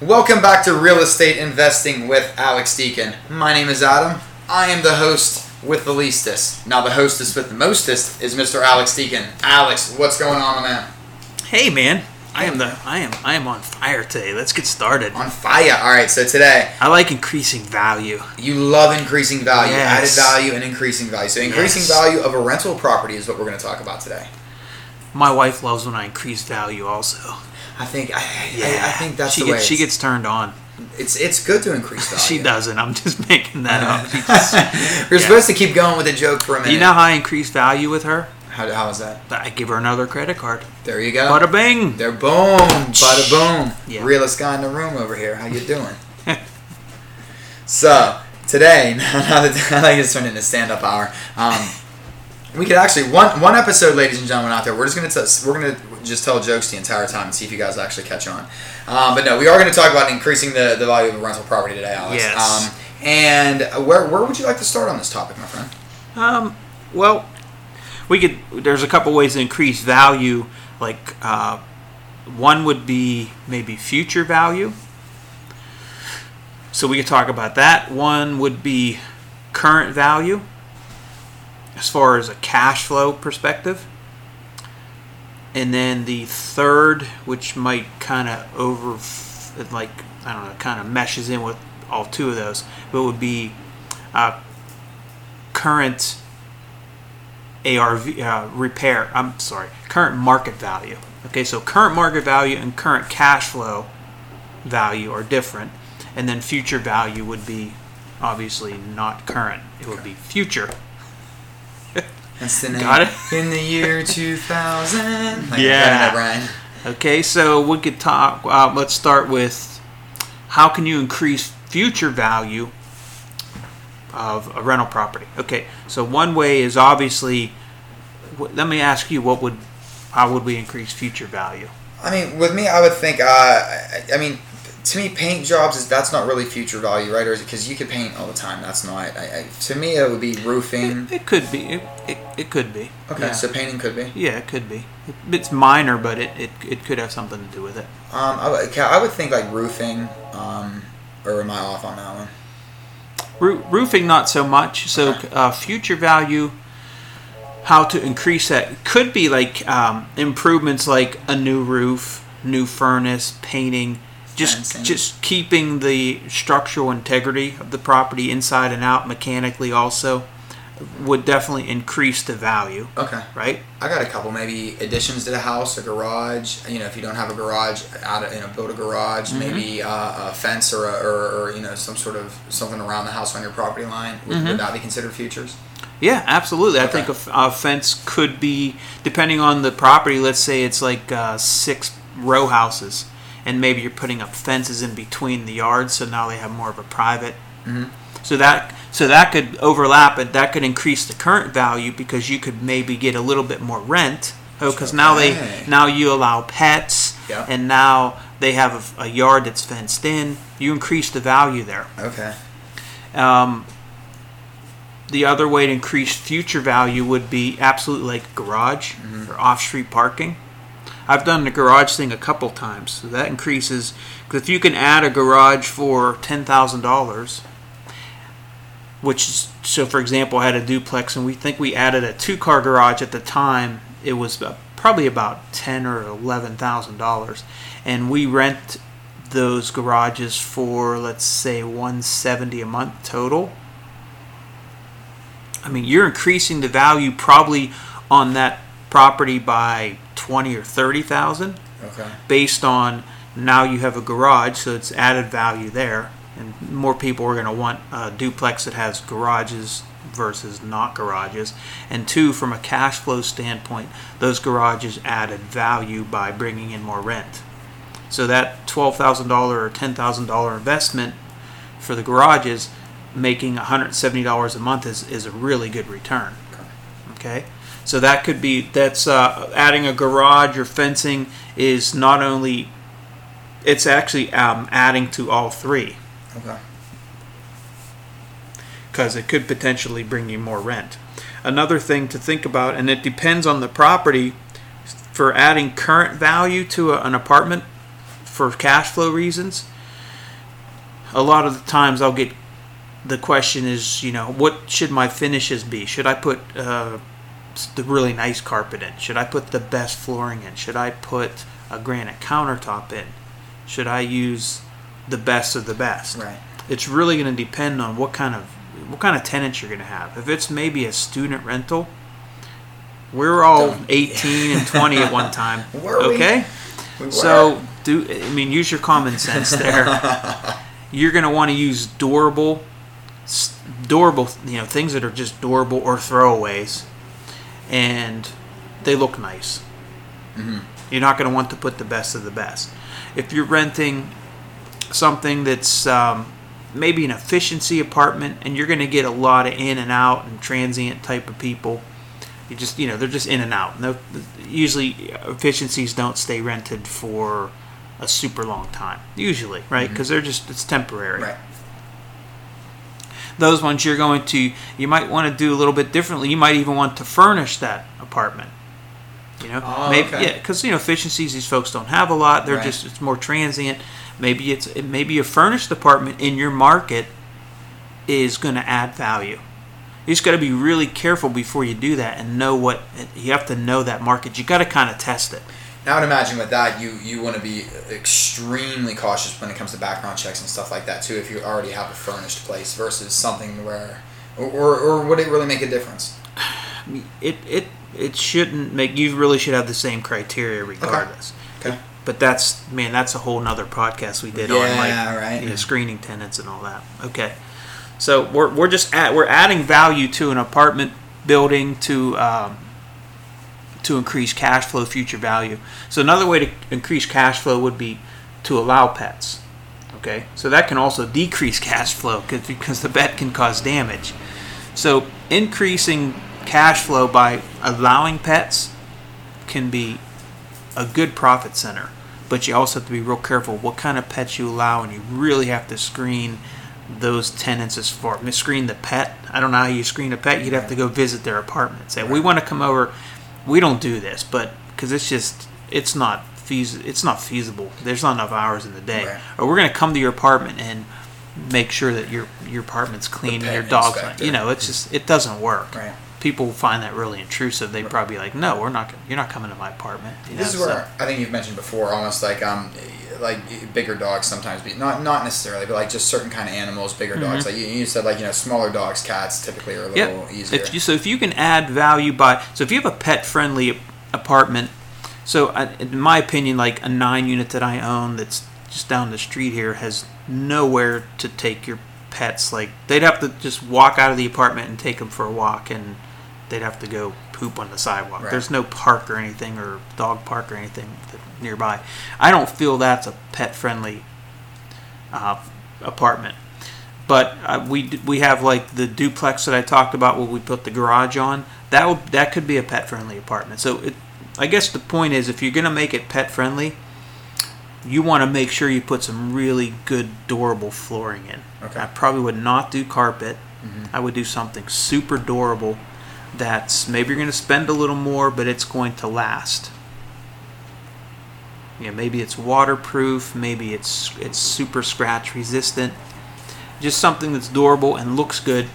Welcome back to Real Estate Investing with Alex Deacon. My name is Adam. I am the host with the leastest. Now, the hostess with the mostest is Mr. Alex Deacon. Alex, what's going on, man? Hey man, I am the I am I am on fire today. Let's get started. On fire. All right, so today I like increasing value. you love increasing value, Yes. added value, and increasing value. So, increasing Yes. value of a rental property is what we're going to talk about today. My wife loves when I increase value also. I think I, I, I think that's she the way gets she gets turned on. it's it's good to increase value. She doesn't. I'm just making that up. Just- We're Yeah. supposed to keep going with the joke for a minute. you know how I increase value with her? how, how is that? I give her another credit card. There you go. Bada bing. They're boom, bada boom. Yeah. Realest guy in the room over here. How you doing? so today, now that I like turned into stand up hour, um, we could actually one one episode, ladies and gentlemen, out there. We're just gonna t- we're gonna just tell jokes the entire time and see if you guys actually catch on. Um, but no, we are gonna talk about increasing the, the value of a rental property today, Alex. Yes. Um, and where where would you like to start on this topic, my friend? Um, well, we could. There's a couple ways to increase value. Like uh, one would be maybe future value. So we could talk about that. One would be current value, as far as a cash flow perspective. And then the third, which might kind of over, like I don't know, kind of meshes in with all two of those, but would be uh, current ARV uh, repair. I'm sorry, current market value. Okay, so current market value and current cash flow value are different, and then future value would be obviously not current. It would be future. That's the name. Got it? In the year 2000. Like, Yeah. That, Brian. Okay, so we could talk. Uh, let's start with how can you increase future value of a rental property? Okay, so one way is obviously. Let me ask you, what would, how would we increase future value? I mean, with me, I would think. Uh, I, I mean, to me, paint jobs is that's not really future value, right? Or is it because you could paint all the time? That's not. I, I, to me, it would be roofing. It, it could be. It, it, it could be. Okay, Yeah. so painting could be. yeah, it could be. It, it's minor, but it, it, it could have something to do with it. Um, I, would- okay, I would think like roofing. Um, or am I off on that one? Roo- roofing, not so much. So, Okay. uh, future value, how to increase that could be like um, improvements like a new roof, new furnace, painting, just just keeping the structural integrity of the property inside and out mechanically also would definitely increase the value, Okay, right? I got a couple maybe additions to the house, a garage. You know, if you don't have a garage, add a, you know, build a garage. Maybe uh, a fence or, a, or or you know some sort of something around the house on your property line. Would, would that be considered futures? Yeah, absolutely. I Okay. think a, fence could be, depending on the property. Let's say it's like uh, six row houses, and maybe you're putting up fences in between the yards, so now they have more of a private. So that so that could overlap, and that could increase the current value because you could maybe get a little bit more rent. Oh, because now they now you allow pets, Yeah. and now they have a, a yard that's fenced in. You increase the value there. Okay. Um, the other way to increase future value would be absolutely like garage or off-street parking. I've done the garage thing a couple times, so that increases. Because if you can add a garage for ten thousand dollars, which is so, for example, I had a duplex, and we think we added a two-car garage at the time. It was probably about ten or eleven thousand dollars, and we rent those garages for let's say 170 a month total i mean you're increasing the value probably on that property by 20 or 30,000 Okay. based on now you have a garage so it's added value there and more people are going to want a duplex that has garages versus not garages and two from a cash flow standpoint those garages added value by bringing in more rent so that $12,000 or $10,000 investment for the garages making $170 a month is, is a really good return. Okay? So that could be that's uh, adding a garage or fencing is not only it's actually um, adding to all three Okay. because it could potentially bring you more rent. Another thing to think about, and it depends on the property, for adding current value to a, an apartment for cash flow reasons, a lot of the times I'll get the question is, you know, what should my finishes be? Should I put uh, the really nice carpet in? Should I put the best flooring in? Should I put a granite countertop in? Should I use the best of the best? Right. It's really going to depend on what kind of what kind of tenants you're going to have. If it's maybe a student rental, we're all Don't- 18 and 20 at one time. Were okay? We were. So, do I mean use your common sense there? You're going to want to use durable, durable, you know, things that are just durable or throwaways, and they look nice. Mhm. You're not going to want to put the best of the best. If you're renting something that's um, maybe an efficiency apartment, and you're going to get a lot of in and out and transient type of people, you just you know they're just in and out. No, usually efficiencies don't stay rented for a super long time. Usually, right? Because they're just it's temporary. Right. Those ones you're going to you might want to do a little bit differently. You might even want to furnish that apartment. You know, Oh, maybe okay. yeah, because you know efficiencies these folks don't have a lot. They're Right. just it's more transient. Maybe it's maybe a furnished apartment in your market is going to add value. You just got to be really careful before you do that and know what you have to know that market. You got to kind of test it. Now, I would imagine with that, you you want to be extremely cautious when it comes to background checks and stuff like that too. If you already have a furnished place versus something where, or, or, or would it really make a difference? It it it shouldn't make you really should have the same criteria regardless. Okay. okay. But that's man, that's a whole nother podcast we did on like Yeah, right. you know, screening tenants and all that. Okay, so we're, we're just at we're adding value to an apartment building to um, to increase cash flow, future value. So another way to increase cash flow would be to allow pets. Okay, so that can also decrease cash flow because because the pet can cause damage. So increasing cash flow by allowing pets can be a good profit center, but you also have to be real careful what kind of pets you allow, and you really have to screen those tenants as far screen the pet. I don't know how you screen a pet. You'd have to go visit their apartment. Say, we want to come over. We don't do this, but because it's just it's not feas- it's not feasible. There's not enough hours in the day, Right. or we're going to come to your apartment and make sure that your your apartment's clean, and your dog's inspector. you know it's just it doesn't work Right. people find that really intrusive. They'd probably be like, "No, we're not. You're not coming to my apartment." You This know, is so- where I think you've mentioned before, almost like um, like bigger dogs sometimes be not not necessarily, but like just certain kind of animals, bigger dogs. Like you, you said, like you know, smaller dogs, cats typically are a little Mm-hmm. Yep. easier. If you, so if you can add value by so if you have a pet friendly apartment, so uh, in my opinion, like a nine unit that I own that's just down the street here has nowhere to take your pets. Like they'd have to just walk out of the apartment and take them for a walk, and they'd have to go poop on the sidewalk. Right. There's no park or anything or dog park or anything nearby. I don't feel that's a pet friendly uh, apartment. But uh, we we have like the duplex that I talked about where we put the garage on. That would that could be a pet friendly apartment. So it, I guess the point is if you're gonna make it pet friendly, you want to make sure you put some really good durable flooring in. Okay. I probably would not do carpet. I would do something super durable. That's maybe you're gonna spend a little more, but it's going to last. Yeah, maybe it's waterproof. Maybe it's it's super scratch resistant. Just something that's durable and looks good.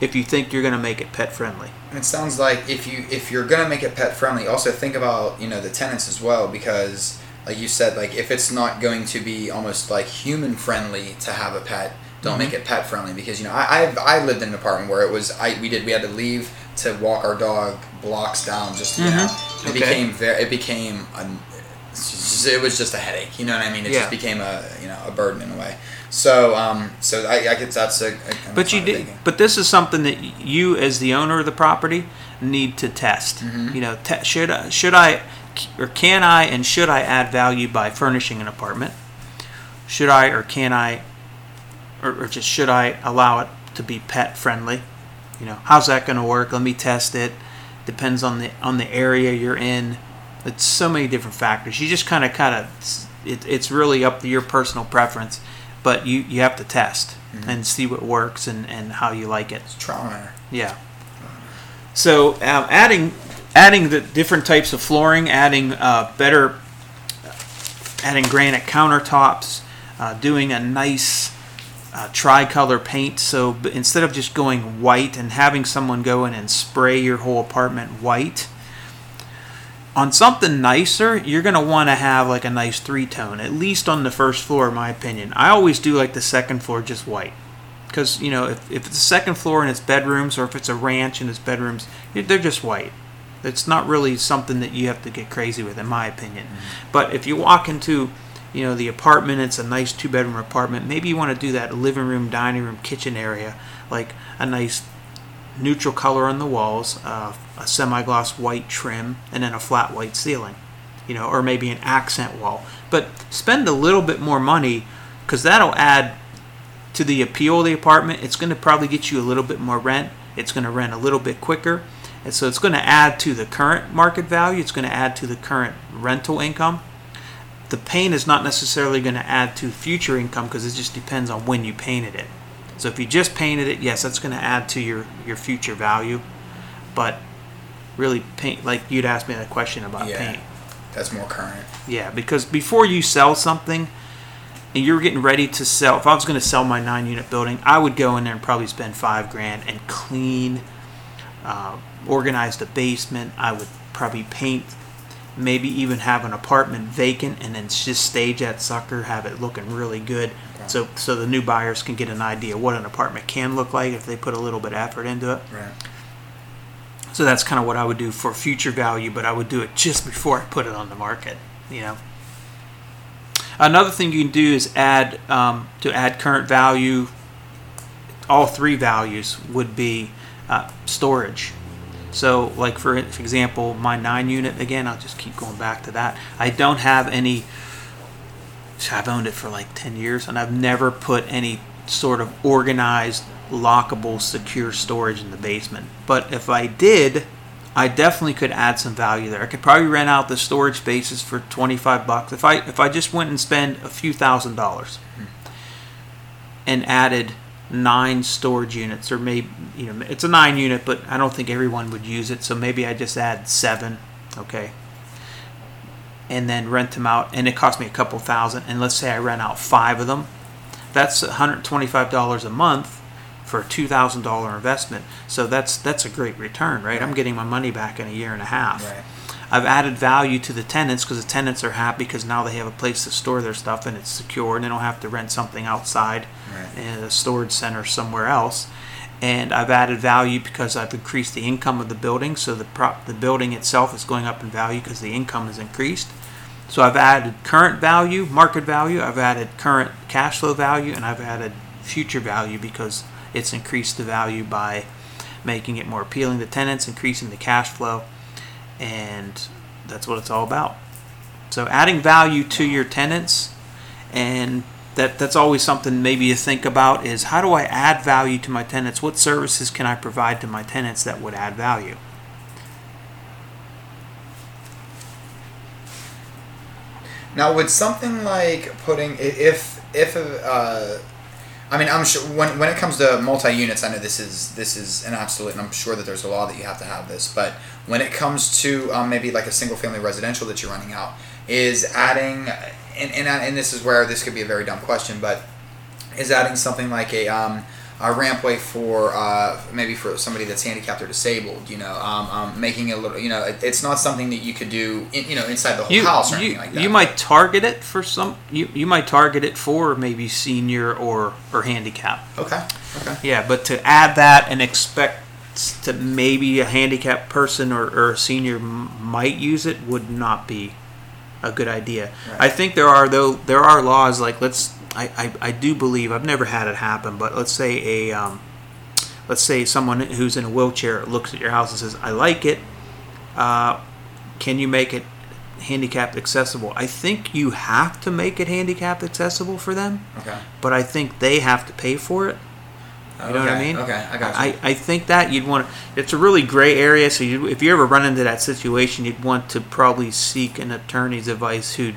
If you think you're going to make it pet friendly. And it sounds like if you if you're gonna make it pet friendly, also think about you know the tenants as well because like you said, like if it's not going to be almost like human friendly to have a pet, don't mm-hmm. make it pet friendly because you know I I've, I lived in an apartment where it was I we did we had to leave to walk our dog blocks down just out. It Okay. became very it became a, it was just a headache. You know what I mean? It Yeah. just became a you know a burden in a way. So um so I, I guess that's a, a But you did. thinking. But this is something that you, as the owner of the property, need to test. Mm-hmm. You know, te- should I, should I, or can I, and should I add value by furnishing an apartment? Should I, or can I, or, or just should I allow it to be pet friendly? You know, how's that going to work? Let me test it. Depends on the on the area you're in. It's so many different factors. You just kind of kind of it, it's really up to your personal preference, but you you have to test and see what works and and how you like it. it's trial and error. Yeah. So um, adding adding the different types of flooring, adding uh, better, adding granite countertops, uh, doing a nice uh, tricolor paint. So instead of just going white and having someone go in and spray your whole apartment white, on something nicer, you're going to want to have like a nice three tone, at least on the first floor, in my opinion. I always do like the second floor just white. Because, you know, if, if it's a second floor and it's bedrooms, or if it's a ranch and it's bedrooms, they're just white. It's not really something that you have to get crazy with, in my opinion. But if you walk into, you know, the apartment, it's a nice two bedroom apartment, maybe you want to do that living room, dining room, kitchen area, like a nice neutral color on the walls, uh, a semi-gloss white trim, and then a flat white ceiling, you know, or maybe an accent wall. But spend a little bit more money because that'll add to the appeal of the apartment. It's going to probably get you a little bit more rent. It's going to rent a little bit quicker. And so it's going to add to the current market value. It's going to add to the current rental income. The paint is not necessarily going to add to future income because it just depends on when you painted it. So if you just painted it, yes, that's going to add to your, your future value. But really, paint like you'd asked me that question about Yeah. paint. That's more current. Yeah, because before you sell something and you're getting ready to sell, if I was going to sell my nine unit building, I would go in there and probably spend five grand and clean, uh, organize the basement. I would probably paint, maybe even have an apartment vacant and then just stage that sucker, have it looking really good. Okay. So, so the new buyers can get an idea what an apartment can look like if they put a little bit of effort into it. Right. So that's kind of what I would do for future value, but I would do it just before I put it on the market. You know. Another thing you can do is add um, to add current value. All three values would be uh, storage. So, like for, example, my nine unit again, I'll just keep going back to that. I don't have any. I've owned it for like ten years, and I've never put any sort of organized, lockable, secure storage in the basement. But if I did, I definitely could add some value there. I could probably rent out the storage spaces for twenty five bucks if I if I just went and spend a few thousand dollars hmm. and added nine storage units or maybe you know it's a nine unit but i don't think everyone would use it so maybe i just add seven okay? And then rent them out and it cost me a couple thousand and let's say i rent out five of them. That's $125 a month for a $2000 investment so that's that's a great return right? I'm getting my money back in a year and a half. Right. I've added value to the tenants because the tenants are happy because now they have a place to store their stuff and it's secure and they don't have to rent something outside Right. in a storage center somewhere else. And I've added value because I've increased the income of the building, so the prop, the building itself is going up in value because the income is increased. So I've added current value, market value. I've added current cash flow value, and I've added future value because it's increased the value by making it more appealing to tenants, increasing the cash flow, and that's what it's all about. So adding value to your tenants, and that that's always something maybe you think about is how do I add value to my tenants? What services can I provide to my tenants that would add value? Now, would something like putting if if uh, I mean, I'm sure when when it comes to multi units, I know this is this is an absolute, and I'm sure that there's a law that you have to have this. But when it comes to um, maybe like a single family residential that you're running out, is adding and and and this is where this could be a very dumb question, but is adding something like a um, a rampway for uh, maybe for somebody that's handicapped or disabled. You know, um, um, making a little. You know, it, it's not something that you could do. In, you know, inside the whole You, house or you, anything like that. you might target it for some you, you might target it for maybe senior or or handicap. Okay. Okay. Yeah, but to add that and expect to maybe a handicapped person or, or a senior might use it would not be a good idea. Right. I think there are though there are laws like let's I, I, I do believe I've never had it happen, but let's say a um, let's say someone who's in a wheelchair looks at your house and says I like it. Uh, can you make it handicapped accessible? I think you have to make it handicapped accessible for them, Okay. but I think they have to pay for it. You know what I mean? Okay, I got you. I, I think that you'd want to, it's a really gray area. So you, if you ever run into that situation, you'd want to probably seek an attorney's advice who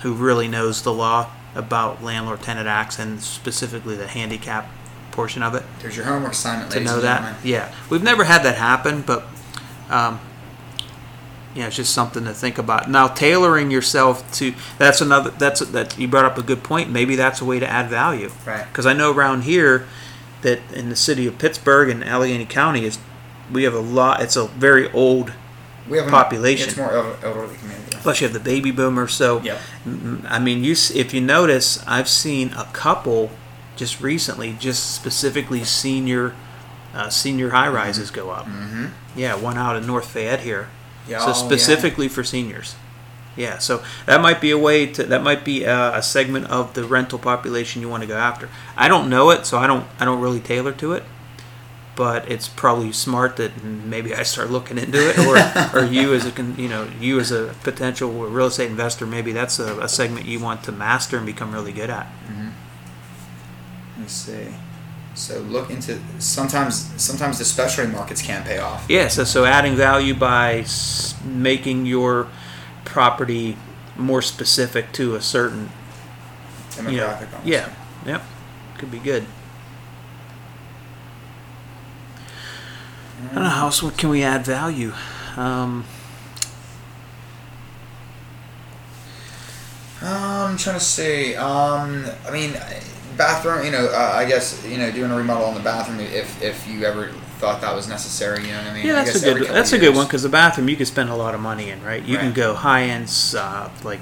who really knows the law about landlord tenant acts and specifically the handicap portion of it There's your homework assignment, to ladies know and that. gentlemen. Yeah, we've never had that happen, but um, yeah, it's just something to think about. Now, tailoring yourself to that's another that's that you brought up a good point. Maybe that's a way to add value. Right. Because I know around here that in the city of Pittsburgh and Allegheny County is we have a lot. It's a very old We have Population. It's more elderly community. Plus, you have the baby boomers. So, Yep. I mean, you if you notice, I've seen a couple just recently, just specifically senior uh, senior high rises go up. Mm-hmm. Yeah, one out in North Fayette here. Yeah, so oh, yeah. specifically for seniors. Yeah, so that might be a way to that might be a, a segment of the rental population you want to go after. I don't know it, so I don't I don't really tailor to it. But it's probably smart that maybe I start looking into it, or, or you as a you know you as a potential real estate investor, maybe that's a, a segment you want to master and become really good at. Mm-hmm. Let's see. So look into sometimes sometimes the specialty markets can pay off. Yeah, so, so adding value by making your property more specific to a certain Demographic. you know, yeah, yep, could be good. I don't know how else can we add value. Um, Um, I'm trying to say. Um, I mean, bathroom. You know, uh, I guess you know doing a remodel on the bathroom if if you ever thought that was necessary. You know what I mean? yeah, I that's guess a good that's a good one because the bathroom you can spend a lot of money in, right? You can go high end uh, like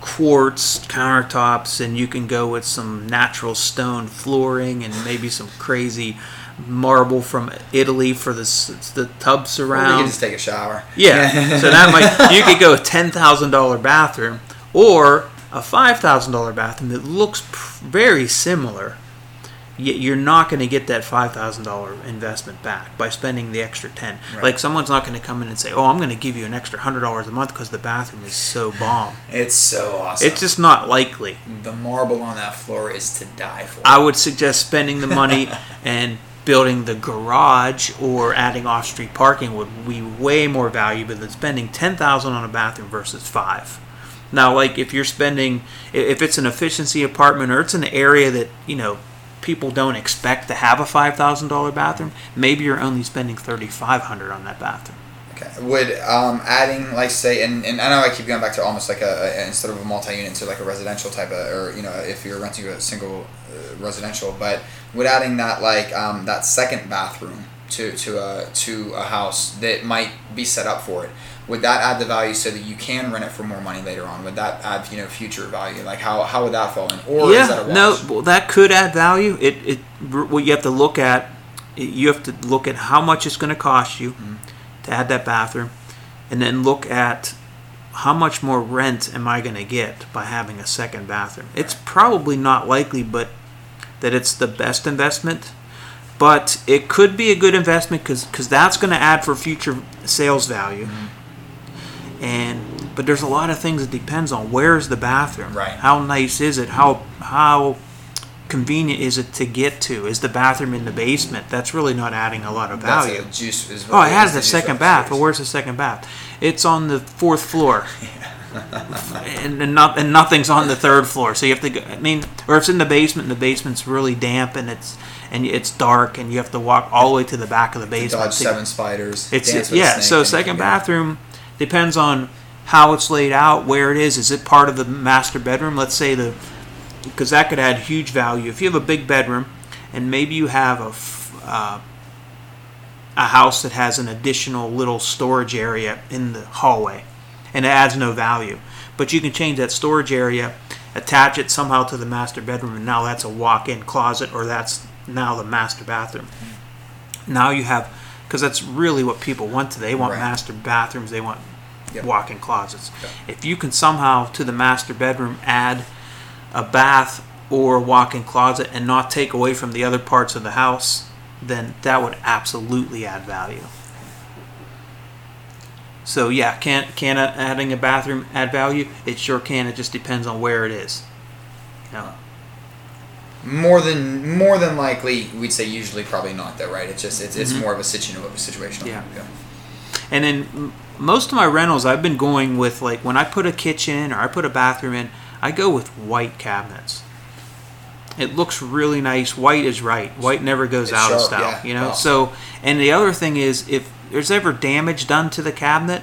quartz countertops, and you can go with some natural stone flooring and maybe some crazy marble from Italy for the the tub surround. you can just take a shower. Yeah. so that might you could go a ten thousand dollar bathroom or a five thousand dollar bathroom that looks pr- very similar. Yet you're not going to get that five thousand dollar investment back by spending the extra ten. Right. Like someone's not going to come in and say, "Oh, I'm going to give you an extra hundred dollars a month because the bathroom is so bomb." It's so awesome. It's just not likely. the marble on that floor is to die for. I would suggest spending the money and building the garage or adding off-street parking would be way more valuable than spending 10,000 on a bathroom versus 5. Now like if you're spending if it's an efficiency apartment or it's an area that, you know, people don't expect to have a $5,000 bathroom, maybe you're only spending 3500 on that bathroom. Okay. Would um, adding like say and, and I know I keep going back to almost like a, a instead of a multi-unit to like a residential type of or you know if you're renting a single uh, residential, but would adding that like um, that second bathroom to to a to a house that might be set up for it. Would that add the value so that you can rent it for more money later on? Would that add you know future value? Like how, how would that fall in? Or is that a yeah, no, well, that could add value. It, it, what you have to look at, you have to look at how much it's going to cost you to add that bathroom, and then look at how much more rent am I going to get by having a second bathroom. It's probably not likely, but that it's the best investment. But it could be a good investment because that's going to add for future sales value. Mm-hmm. And but there's a lot of things that depends on where's the bathroom. Right. How nice is it? How how convenient is it to get to? Is the bathroom in the basement? That's really not adding a lot of value. juice. Oh, it has the second upstairs. bath. Well, where's the second bath? It's on the fourth floor, and, and not and nothing's on the third floor. So you have to. Go, I mean, or if it's in the basement, and the basement's really damp and it's and it's dark, and you have to walk all the way to the back of the basement. Dodge to- seven spiders. it's dance with a yeah. So second bathroom depends on how it's laid out, where it is. Is it part of the master bedroom? Let's say the because that could add huge value. If you have a big bedroom and maybe you have a f- uh, a house that has an additional little storage area in the hallway, and it adds no value, but you can change that storage area, attach it somehow to the master bedroom, and now that's a walk-in closet, or that's now the master bathroom. Now you have because that's really what people want today. They want Right. master bathrooms. They want Yep. walk-in closets. Yep. If you can somehow to the master bedroom add a bath or a walk-in closet and not take away from the other parts of the house, then that would absolutely add value. So yeah, can can a- adding a bathroom add value? It sure can. It just depends on where it is. No. More than more than likely, we'd say usually probably not though, right? It's just it's, it's Mhm. more of a situ- situational. Yeah. And then most of my rentals, I've been going with like when I put a kitchen or I put a bathroom in, I go with white cabinets. It looks really nice. White is right. White never goes It's out of style. yeah. You know. Wow. So, and the other thing is, if there's ever damage done to the cabinet,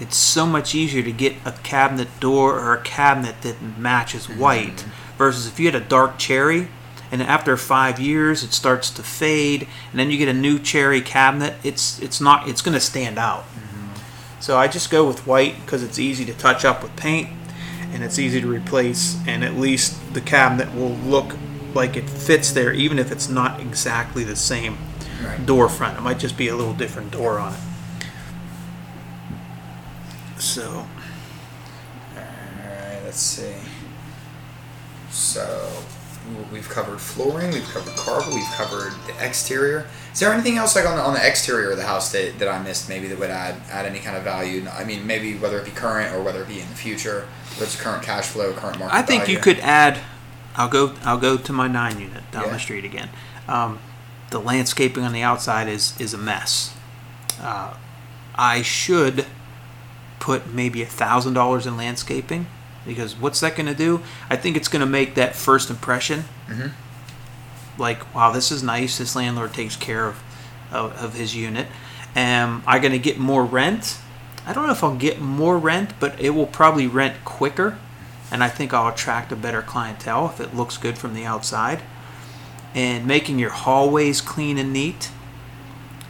it's so much easier to get a cabinet door or a cabinet that matches mm-hmm. white versus if you had a dark cherry and after five years it starts to fade and then you get a new cherry cabinet it's it's not it's going to stand out mm-hmm. so i just go with white because it's easy to touch up with paint and it's easy to replace and at least the cabinet will look like it fits there even if it's not exactly the same Right. door front it might just be a little different door on it so Alright, let's see. So, we've covered flooring, we've covered carpet, we've covered the exterior. Is there anything else like on the, on the exterior of the house that, that I missed maybe that would add add any kind of value? I mean, maybe whether it be current or whether it be in the future, whether it's current cash flow, current market I think you could add. I'll go. I'll go to my nine unit down Yeah. the street again. Um, the landscaping on the outside is is a mess. Uh, I should put maybe a thousand dollars in landscaping because what's that going to do? I think it's going to make that first impression. Mhm. Like, wow, this is nice. This landlord takes care of of, of his unit. Am I going to get more rent? I don't know if I'll get more rent, but it will probably rent quicker and I think I'll attract a better clientele if it looks good from the outside. And making your hallways clean and neat.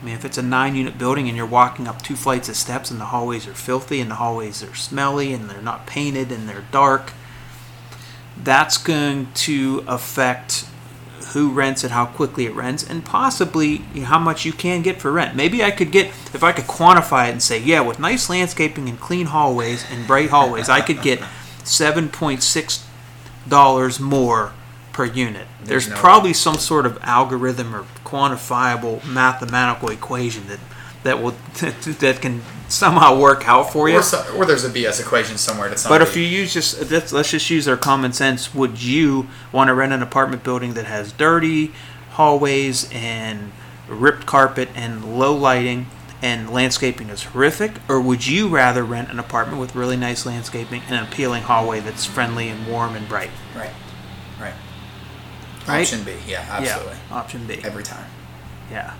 I mean, if it's a nine unit building and you're walking up two flights of steps and the hallways are filthy and the hallways are smelly and they're not painted and they're dark, that's going to affect who rents it, how quickly it rents, and possibly you know, how much you can get for rent. Maybe I could get, if I could quantify it and say, yeah, with nice landscaping and clean hallways and bright hallways, I could get seven point six dollars more per unit. There's no- probably some sort of algorithm or quantifiable mathematical equation that that will that can somehow work out for you. Or, so, or there's a BS equation somewhere that's not But if you use just let's, let's just use our common sense, would you want to rent an apartment building that has dirty hallways and ripped carpet and low lighting and landscaping is horrific, or would you rather rent an apartment with really nice landscaping and an appealing hallway that's friendly and warm and bright? Right. Right. Right? Option B. Yeah, absolutely. Yeah, option B. Every time. Yeah,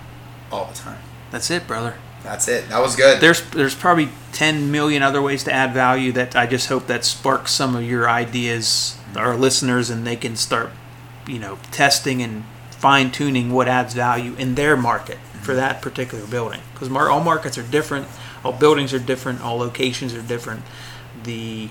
All the time. that's it, brother. That's it. That was good. There's there's probably 10 million other ways to add value that I just hope that sparks some of your ideas, our listeners, and they can start, you know, testing and fine tuning what adds value in their market for mm-hmm. that particular building. Because mar- all markets are different, all buildings are different, all locations are different. The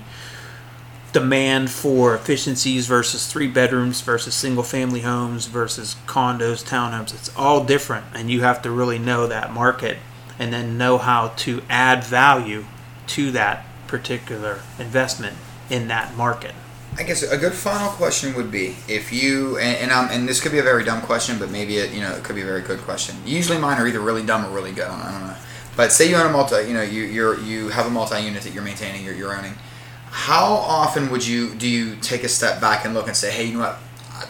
demand for efficiencies versus three bedrooms versus single family homes versus condos, townhomes, it's all different. And you have to really know that market and then know how to add value to that particular investment in that market. I guess a good final question would be if you and and, um, and this could be a very dumb question, but maybe it you know it could be a very good question. Usually mine are either really dumb or really good. I don't, know. But say you own a multi, you know you you're you have a multi unit that you're maintaining, you're, you're owning. How often would you do you take a step back and look and say, hey, you know what?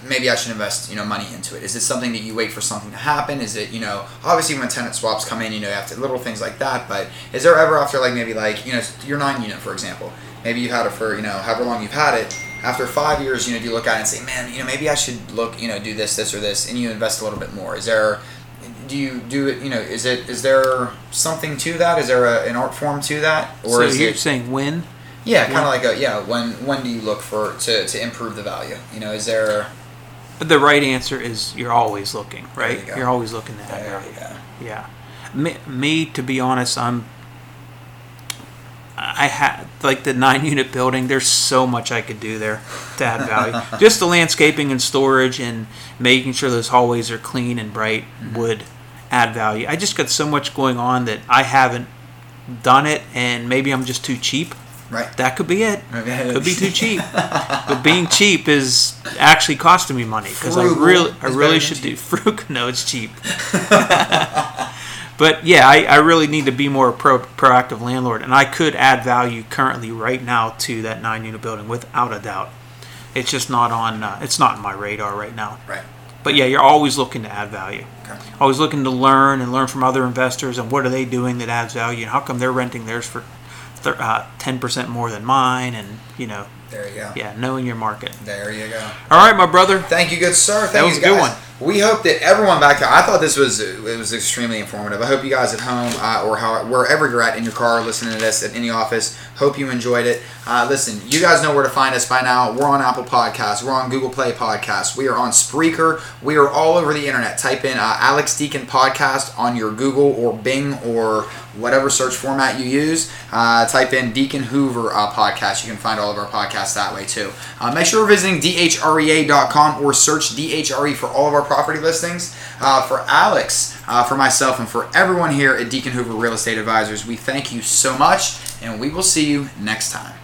Maybe I should invest, you know, money into it. Is it something that you wait for something to happen? Is it, you know, obviously when tenant swaps come in, you know, you have to little things like that. But is there ever after like maybe like you know your nine unit for example, maybe you had it for you know however long you've had it. After five years, you know, do you look at it and say, man, you know, maybe I should look, you know, do this, this, or this, and you invest a little bit more. Is there, do you do it? You know, is it is there something to that? Is there a, an art form to that, or so is you're it? saying when? Yeah, kind of like a yeah. When when do you look for to, to improve the value? You know, is there? But The right answer is you're always looking, right? You you're always looking to add There value. Yeah. Me, me, to be honest, I'm. I had like the nine unit building. There's so much I could do there to add value. Just the landscaping and storage and making sure those hallways are clean and bright mm-hmm. would add value. I just got so much going on that I haven't done it, and maybe I'm just too cheap. Right. That could be it. Could be too cheap. but being cheap is actually costing me money because I really, I really should do frugal. No, it's cheap. but yeah, I, I really need to be more pro, proactive landlord, and I could add value currently right now to that nine unit building without a doubt. It's just not on. Uh, it's not in my radar right now. Right. But yeah, you're always looking to add value. Okay. Always looking to learn and learn from other investors and what are they doing that adds value and how come they're renting theirs for thir- uh, 10% more than mine and you know There you go. yeah knowing your market There you go. all right my brother Thank you, good sir. Thank that you was a good one we hope that everyone back there. I thought this was it was extremely informative. I hope you guys at home uh, or how, wherever you're at in your car listening to this at any office. Hope you enjoyed it. Uh, listen, you guys know where to find us by now. We're on Apple Podcasts. We're on Google Play Podcasts. We are on Spreaker. We are all over the internet. Type in uh, Alex Deacon Podcast on your Google or Bing or whatever search format you use. Uh, type in Deacon Hoover uh, Podcast. You can find all of our podcasts that way too. Uh, make sure you're visiting dhrea.com or search DHRE for all of our property listings. Uh, for Alex, uh, for myself, and for everyone here at Deacon Hoover Real Estate Advisors, we thank you so much, and we will see you next time.